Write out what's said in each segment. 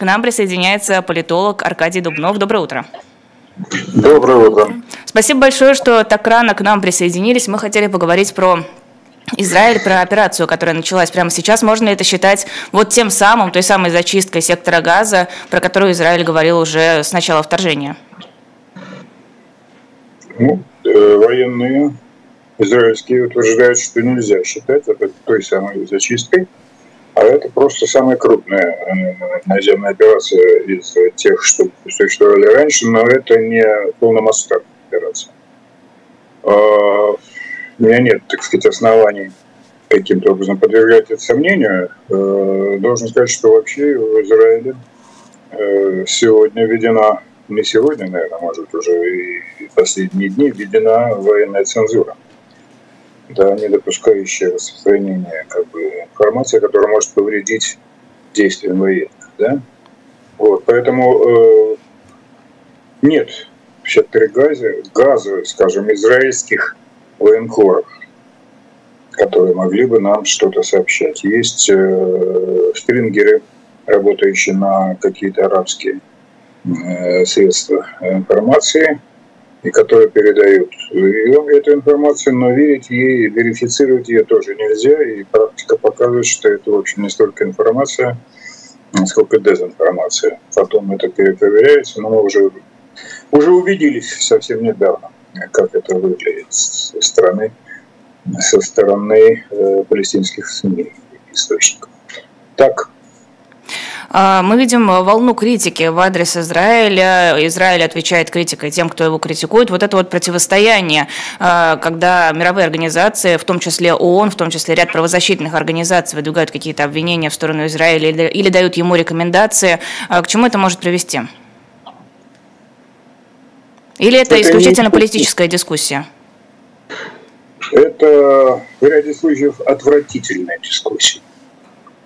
К нам присоединяется политолог Аркадий Дубнов. Доброе утро. Доброе утро. Спасибо большое, что так рано к нам присоединились. Мы хотели поговорить про Израиль, про операцию, которая началась прямо сейчас. Можно ли это считать вот тем самым, той самой зачисткой сектора газа, про которую Израиль говорил уже с начала вторжения? Ну, э, военные израильские утверждают, что нельзя считать это той самой зачисткой, а это просто самая крупная э, наземная операция из тех, что существовали раньше, но это не полномасштабная операция. А, у меня нет, так сказать, оснований каким-то образом подвергать это сомнению. Э, должен сказать, что вообще в Израиле сегодня введена не сегодня, наверное, может, уже и последние дни введена военная цензура, да, не допускающая распространения как бы, информации, которая может повредить действиям военных. Да? Вот, поэтому э, нет в секторе газа, газа, скажем, израильских военкоров, которые могли бы нам что-то сообщать. Есть э, стрингеры, работающие на какие-то арабские Э, средства информации, и которые передают эту информацию, но верить ей, верифицировать ее тоже нельзя, и практика показывает, что это, в общем, не столько информация, сколько дезинформация. Потом это перепроверяется, но мы уже, уже убедились совсем недавно, как это выглядит со стороны, со стороны э, палестинских СМИ источников. Так, мы видим волну критики в адрес Израиля. Израиль отвечает критикой тем, кто его критикует. Вот это вот противостояние, а, когда мировые организации, в том числе ООН, в том числе ряд правозащитных организаций, выдвигают какие-то обвинения в сторону Израиля или, или дают ему рекомендации. А, к чему это может привести? Или это, это исключительно не... политическая дискуссия? Это в ряде случаев отвратительная дискуссия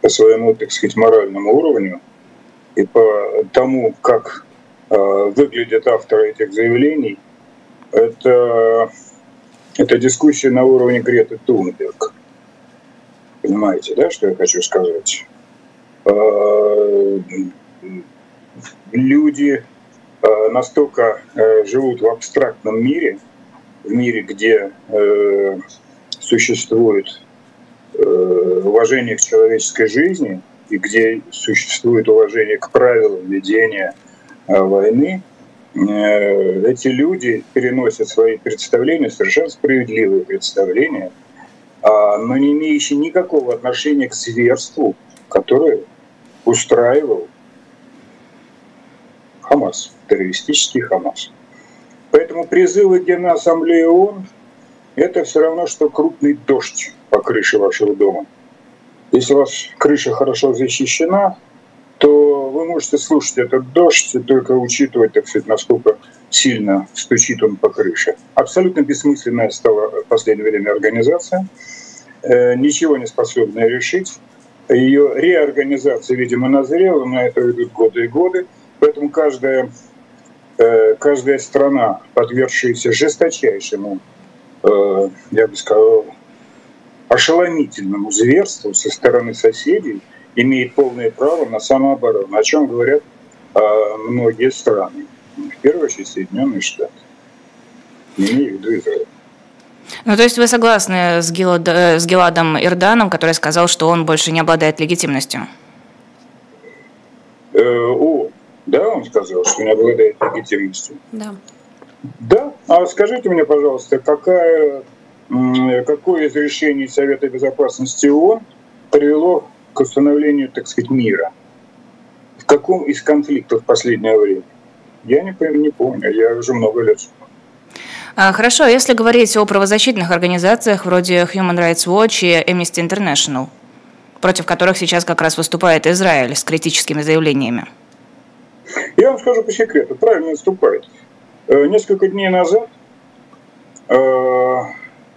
по своему, так сказать, моральному уровню и по тому, как э, выглядят авторы этих заявлений, это, это дискуссия на уровне Греты Тунберг. Понимаете, да, что я хочу сказать? Э, люди э, настолько живут в абстрактном мире, в мире, где существует уважение к человеческой жизни и где существует уважение к правилам ведения э, войны, э, эти люди переносят свои представления, совершенно справедливые представления, а, но не имеющие никакого отношения к зверству, которое устраивал Хамас, террористический Хамас. Поэтому призывы Генассамблеи ООН – это все равно, что крупный дождь по крыше вашего дома. Если у вас крыша хорошо защищена, то вы можете слушать этот дождь и только учитывать, так сказать, насколько сильно стучит он по крыше. Абсолютно бессмысленная стала в последнее время организация, э, ничего не способная решить. Ее реорганизация, видимо, назрела, на это идут годы и годы. Поэтому каждая, э, каждая страна, подвергшаяся жесточайшему, я бы сказал, ошеломительному зверству со стороны соседей имеет полное право на самооборону, о чем говорят э, многие страны. В первую очередь Соединенные Штаты. Не имею в виду Израиль. Ну, то есть вы согласны с, Гилад, э, с Геладом Ирданом, который сказал, что он больше не обладает легитимностью? Э, о, да, он сказал, что не обладает легитимностью. Да. Да? А скажите мне, пожалуйста, какая какое из решений Совета Безопасности ООН привело к установлению, так сказать, мира? В каком из конфликтов в последнее время? Я не, не помню, я уже много лет а, Хорошо, если говорить о правозащитных организациях вроде Human Rights Watch и Amnesty International, против которых сейчас как раз выступает Израиль с критическими заявлениями. Я вам скажу по секрету, правильно выступает. Э, несколько дней назад э,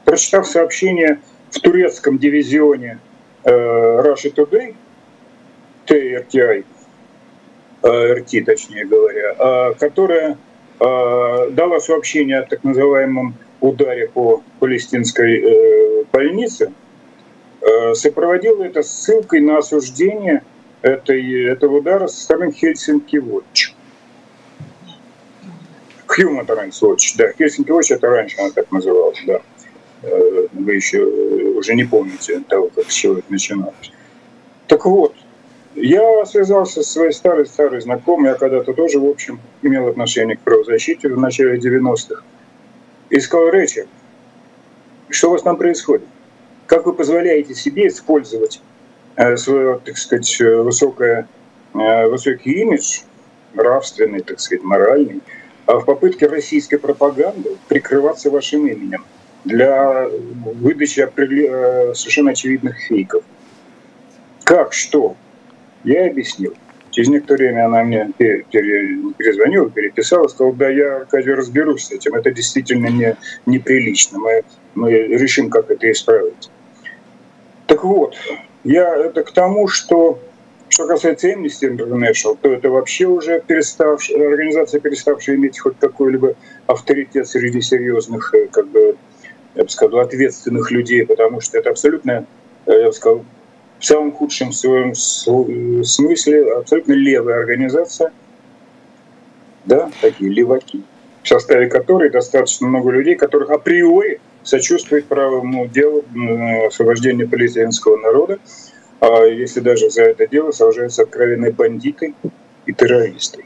прочитав сообщение в турецком дивизионе э, Russia Today, TRTI, RT, точнее говоря, которая дала сообщение о так называемом ударе по палестинской больнице, сопроводила это ссылкой на осуждение этой, этого удара со стороны Хельсинки Watch. Human Rights Watch, да, Хельсинки Watch это раньше она так называлась, да. Э, вы еще уже не помните того, как чего это начиналось. Так вот, я связался со своей старой-старой знакомой, я когда-то тоже, в общем, имел отношение к правозащите в начале 90-х. И сказал, Рэчер, что у вас там происходит? Как вы позволяете себе использовать э, свой, так сказать, высокое, э, высокий имидж, нравственный, так сказать, моральный, в попытке российской пропаганды прикрываться вашим именем для выдачи э, совершенно очевидных фейков? Как, что? Я объяснил. Через некоторое время она мне перезвонила, переписала, сказала, да, я, Аркадий, разберусь с этим. Это действительно не, неприлично. Мы, мы решим, как это исправить. Так вот, я это к тому, что что касается Amnesty International, то это вообще уже переставшая, организация, переставшая иметь хоть какой-либо авторитет среди серьезных, э, как бы, я бы сказал, ответственных людей, потому что это абсолютно, э, я бы сказал, в самом худшем своем смысле абсолютно левая организация, да, такие леваки, в составе которой достаточно много людей, которых априори сочувствует правому делу освобождения палестинского народа, а если даже за это дело сажаются откровенные бандиты и террористы.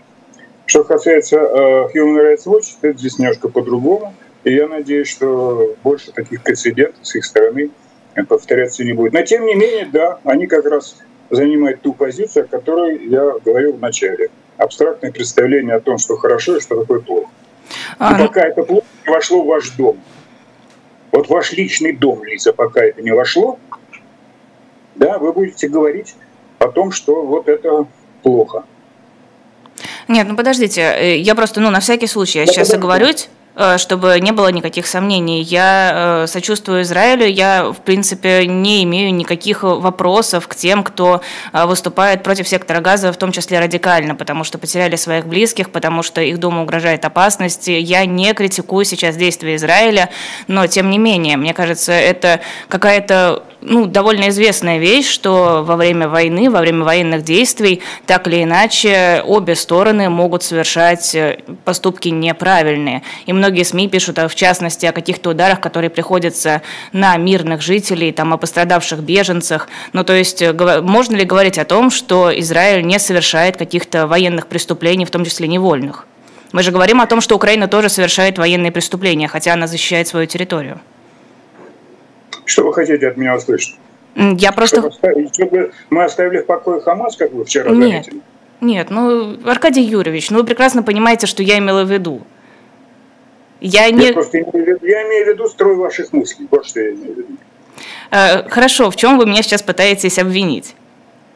Что касается uh, Human Rights Watch, это здесь немножко по-другому. И я надеюсь, что больше таких прецедентов с их стороны повторяться не будет. Но тем не менее, да, они как раз занимают ту позицию, о которой я говорил в начале. Абстрактное представление о том, что хорошо и что такое плохо. А, и ну пока это плохо не вошло в ваш дом. Вот ваш личный дом, Лиза, пока это не вошло, да, вы будете говорить о том, что вот это плохо. Нет, ну подождите, э, я просто, ну, на всякий случай, я да, сейчас оговорюсь. Э, чтобы не было никаких сомнений. Я э, сочувствую Израилю, я, в принципе, не имею никаких вопросов к тем, кто выступает против сектора газа, в том числе радикально, потому что потеряли своих близких, потому что их дому угрожает опасность. Я не критикую сейчас действия Израиля, но, тем не менее, мне кажется, это какая-то ну, довольно известная вещь, что во время войны, во время военных действий, так или иначе, обе стороны могут совершать поступки неправильные. И многие СМИ пишут, а в частности, о каких-то ударах, которые приходятся на мирных жителей, там, о пострадавших беженцах. Ну, то есть, э, можно ли говорить о том, что Израиль не совершает каких-то военных преступлений, в том числе невольных? Мы же говорим о том, что Украина тоже совершает военные преступления, хотя она защищает свою территорию. Что вы хотите от меня услышать? Я просто... Чтобы, чтобы мы оставили в покое Хамас, как вы вчера Нет. заметили? Нет, ну, Аркадий Юрьевич, ну вы прекрасно понимаете, что я имела в виду. Я, не... я просто имею в виду, я имею в виду строй ваших мыслей. Вот что я имею в виду. Э, хорошо, в чем вы меня сейчас пытаетесь обвинить?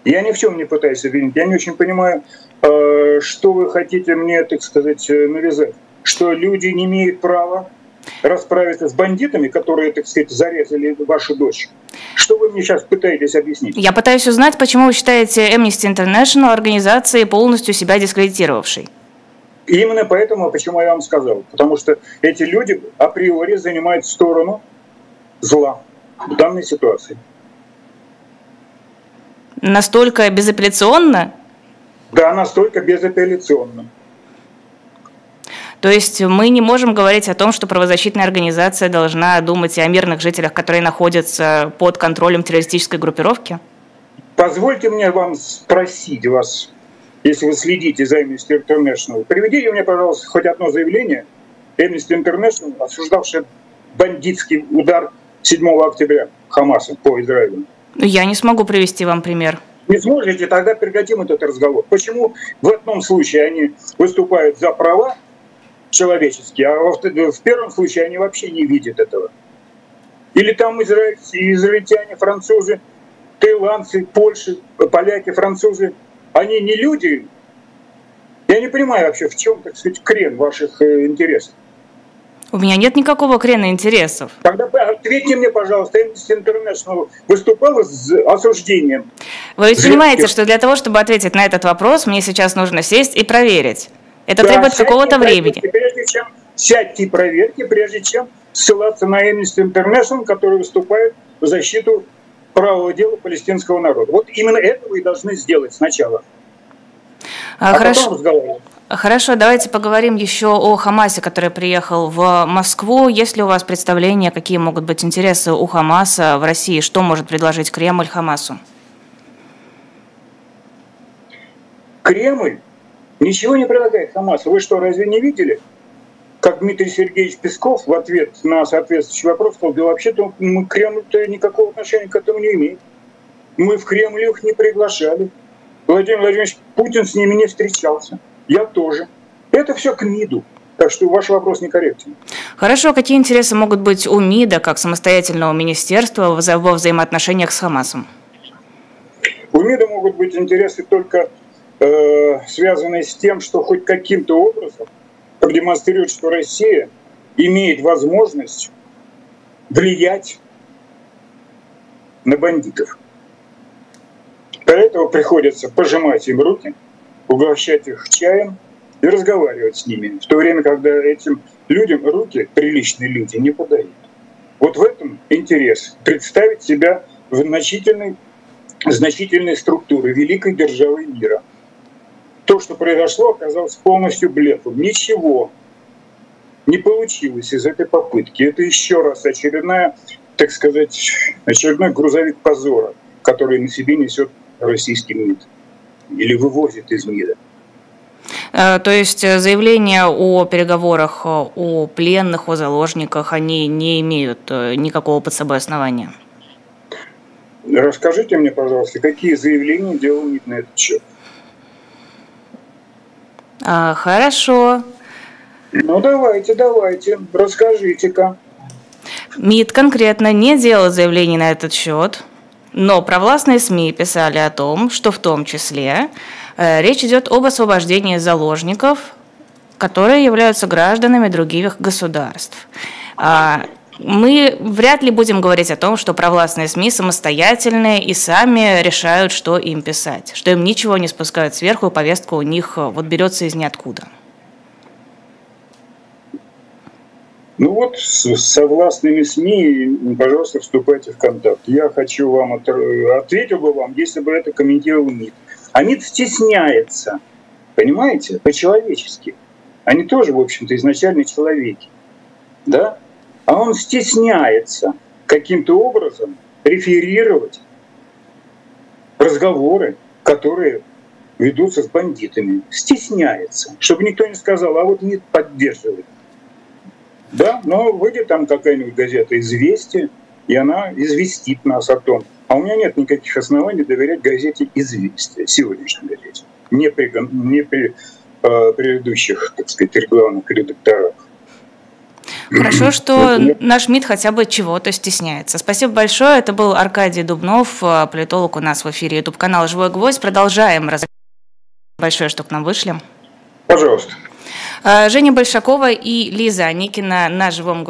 Я ни в чем не пытаюсь обвинить. Я не очень понимаю, э, что вы хотите мне, так сказать, э, навязать. Что люди не имеют права расправиться с бандитами, которые, так сказать, зарезали вашу дочь. Что вы мне сейчас пытаетесь объяснить? Я пытаюсь узнать, почему вы считаете Amnesty International организацией, полностью себя дискредитировавшей. Именно поэтому, почему я вам сказал, потому что эти люди априори занимают сторону зла в данной ситуации. Настолько безапелляционно? Да, настолько безапелляционно. То есть мы не можем говорить о том, что правозащитная организация должна думать о мирных жителях, которые находятся под контролем террористической группировки? Позвольте мне вам спросить вас, если вы следите за Amnesty International, приведите мне, пожалуйста, хоть одно заявление Amnesty International, осуждавшее бандитский удар 7 октября Хамаса по Израилю. Я не смогу привести вам пример. Не сможете, тогда прекратим этот разговор. Почему в одном случае они выступают за права человеческие, а в первом случае они вообще не видят этого? Или там израильцы, израильтяне, французы, таиландцы, польши, поляки, французы – они не люди. Я не понимаю вообще, в чем, так сказать, крен ваших э, интересов. У меня нет никакого крена интересов. Тогда ответьте мне, пожалуйста, Amnesty International выступала с осуждением. Вы ведь понимаете, что для того, чтобы ответить на этот вопрос, мне сейчас нужно сесть и проверить. Это да, требует какого-то времени. Прежде чем сядьте и проверьте, прежде чем ссылаться на Amnesty International, который выступает в защиту правого дела палестинского народа. Вот именно это вы должны сделать сначала. А, а Хорошо. Хорошо, давайте поговорим еще о Хамасе, который приехал в Москву. Есть ли у вас представление, какие могут быть интересы у Хамаса в России? Что может предложить Кремль Хамасу? Кремль ничего не предлагает Хамасу. Вы что, разве не видели? Как Дмитрий Сергеевич Песков в ответ на соответствующий вопрос сказал, да вообще-то мы Кремль-то никакого отношения к этому не имеет. Мы в Кремль их не приглашали. Владимир Владимирович Путин с ними не встречался. Я тоже. Это все к МИДу. Так что ваш вопрос некорректен. Хорошо, какие интересы могут быть у МИДа как самостоятельного министерства во взаимоотношениях с Хамасом? У МИДа могут быть интересы только э, связанные с тем, что хоть каким-то образом продемонстрирует, что Россия имеет возможность влиять на бандитов. Для этого приходится пожимать им руки, угощать их чаем и разговаривать с ними, в то время, когда этим людям руки, приличные люди, не подают. Вот в этом интерес представить себя в значительной, значительной структуре великой державы мира. То, что произошло, оказалось полностью блефом. Ничего не получилось из этой попытки. Это еще раз очередная, так сказать, очередной грузовик позора, который на себе несет российский МИД или вывозит из мира. Э, то есть э, заявления о переговорах э, о пленных, о заложниках, они не имеют никакого под собой основания? Расскажите мне, пожалуйста, какие заявления делал МИД на этот счет? А, хорошо. Ну давайте, давайте, расскажите-ка. МИД конкретно не делал заявлений на этот счет. Но провластные СМИ писали о том, что в том числе э, речь идет об освобождении заложников, которые являются гражданами других государств. А, мы вряд ли будем говорить о том, что провластные СМИ самостоятельные и сами решают, что им писать, что им ничего не спускают сверху, повестка у них э, вот берется из ниоткуда. Ну вот, со властными СМИ, пожалуйста, вступайте в контакт. Я хочу вам, от, ответил бы вам, если бы это комментировал МИД. А МИД стесняется, понимаете, по-человечески. Они тоже, в общем-то, изначально человеки. Да? А он стесняется каким-то образом реферировать разговоры, которые ведутся с бандитами. Стесняется, чтобы никто не сказал, а вот МИД поддерживает. Да, но выйдет там какая-нибудь газета «Известия», и она известит нас о том. А у меня нет никаких оснований доверять газете «Известия», сегодняшней газете, не при, не при э, предыдущих, так сказать, главных редакторах. Хорошо, что наш МИД хотя бы чего-то стесняется. Спасибо большое. Это был Аркадий Дубнов, э, политолог у нас в эфире YouTube канала «Живой гвоздь». Продолжаем. Большое, что к нам вышли. Пожалуйста. Э, Женя Большакова и Лиза Аникина на живом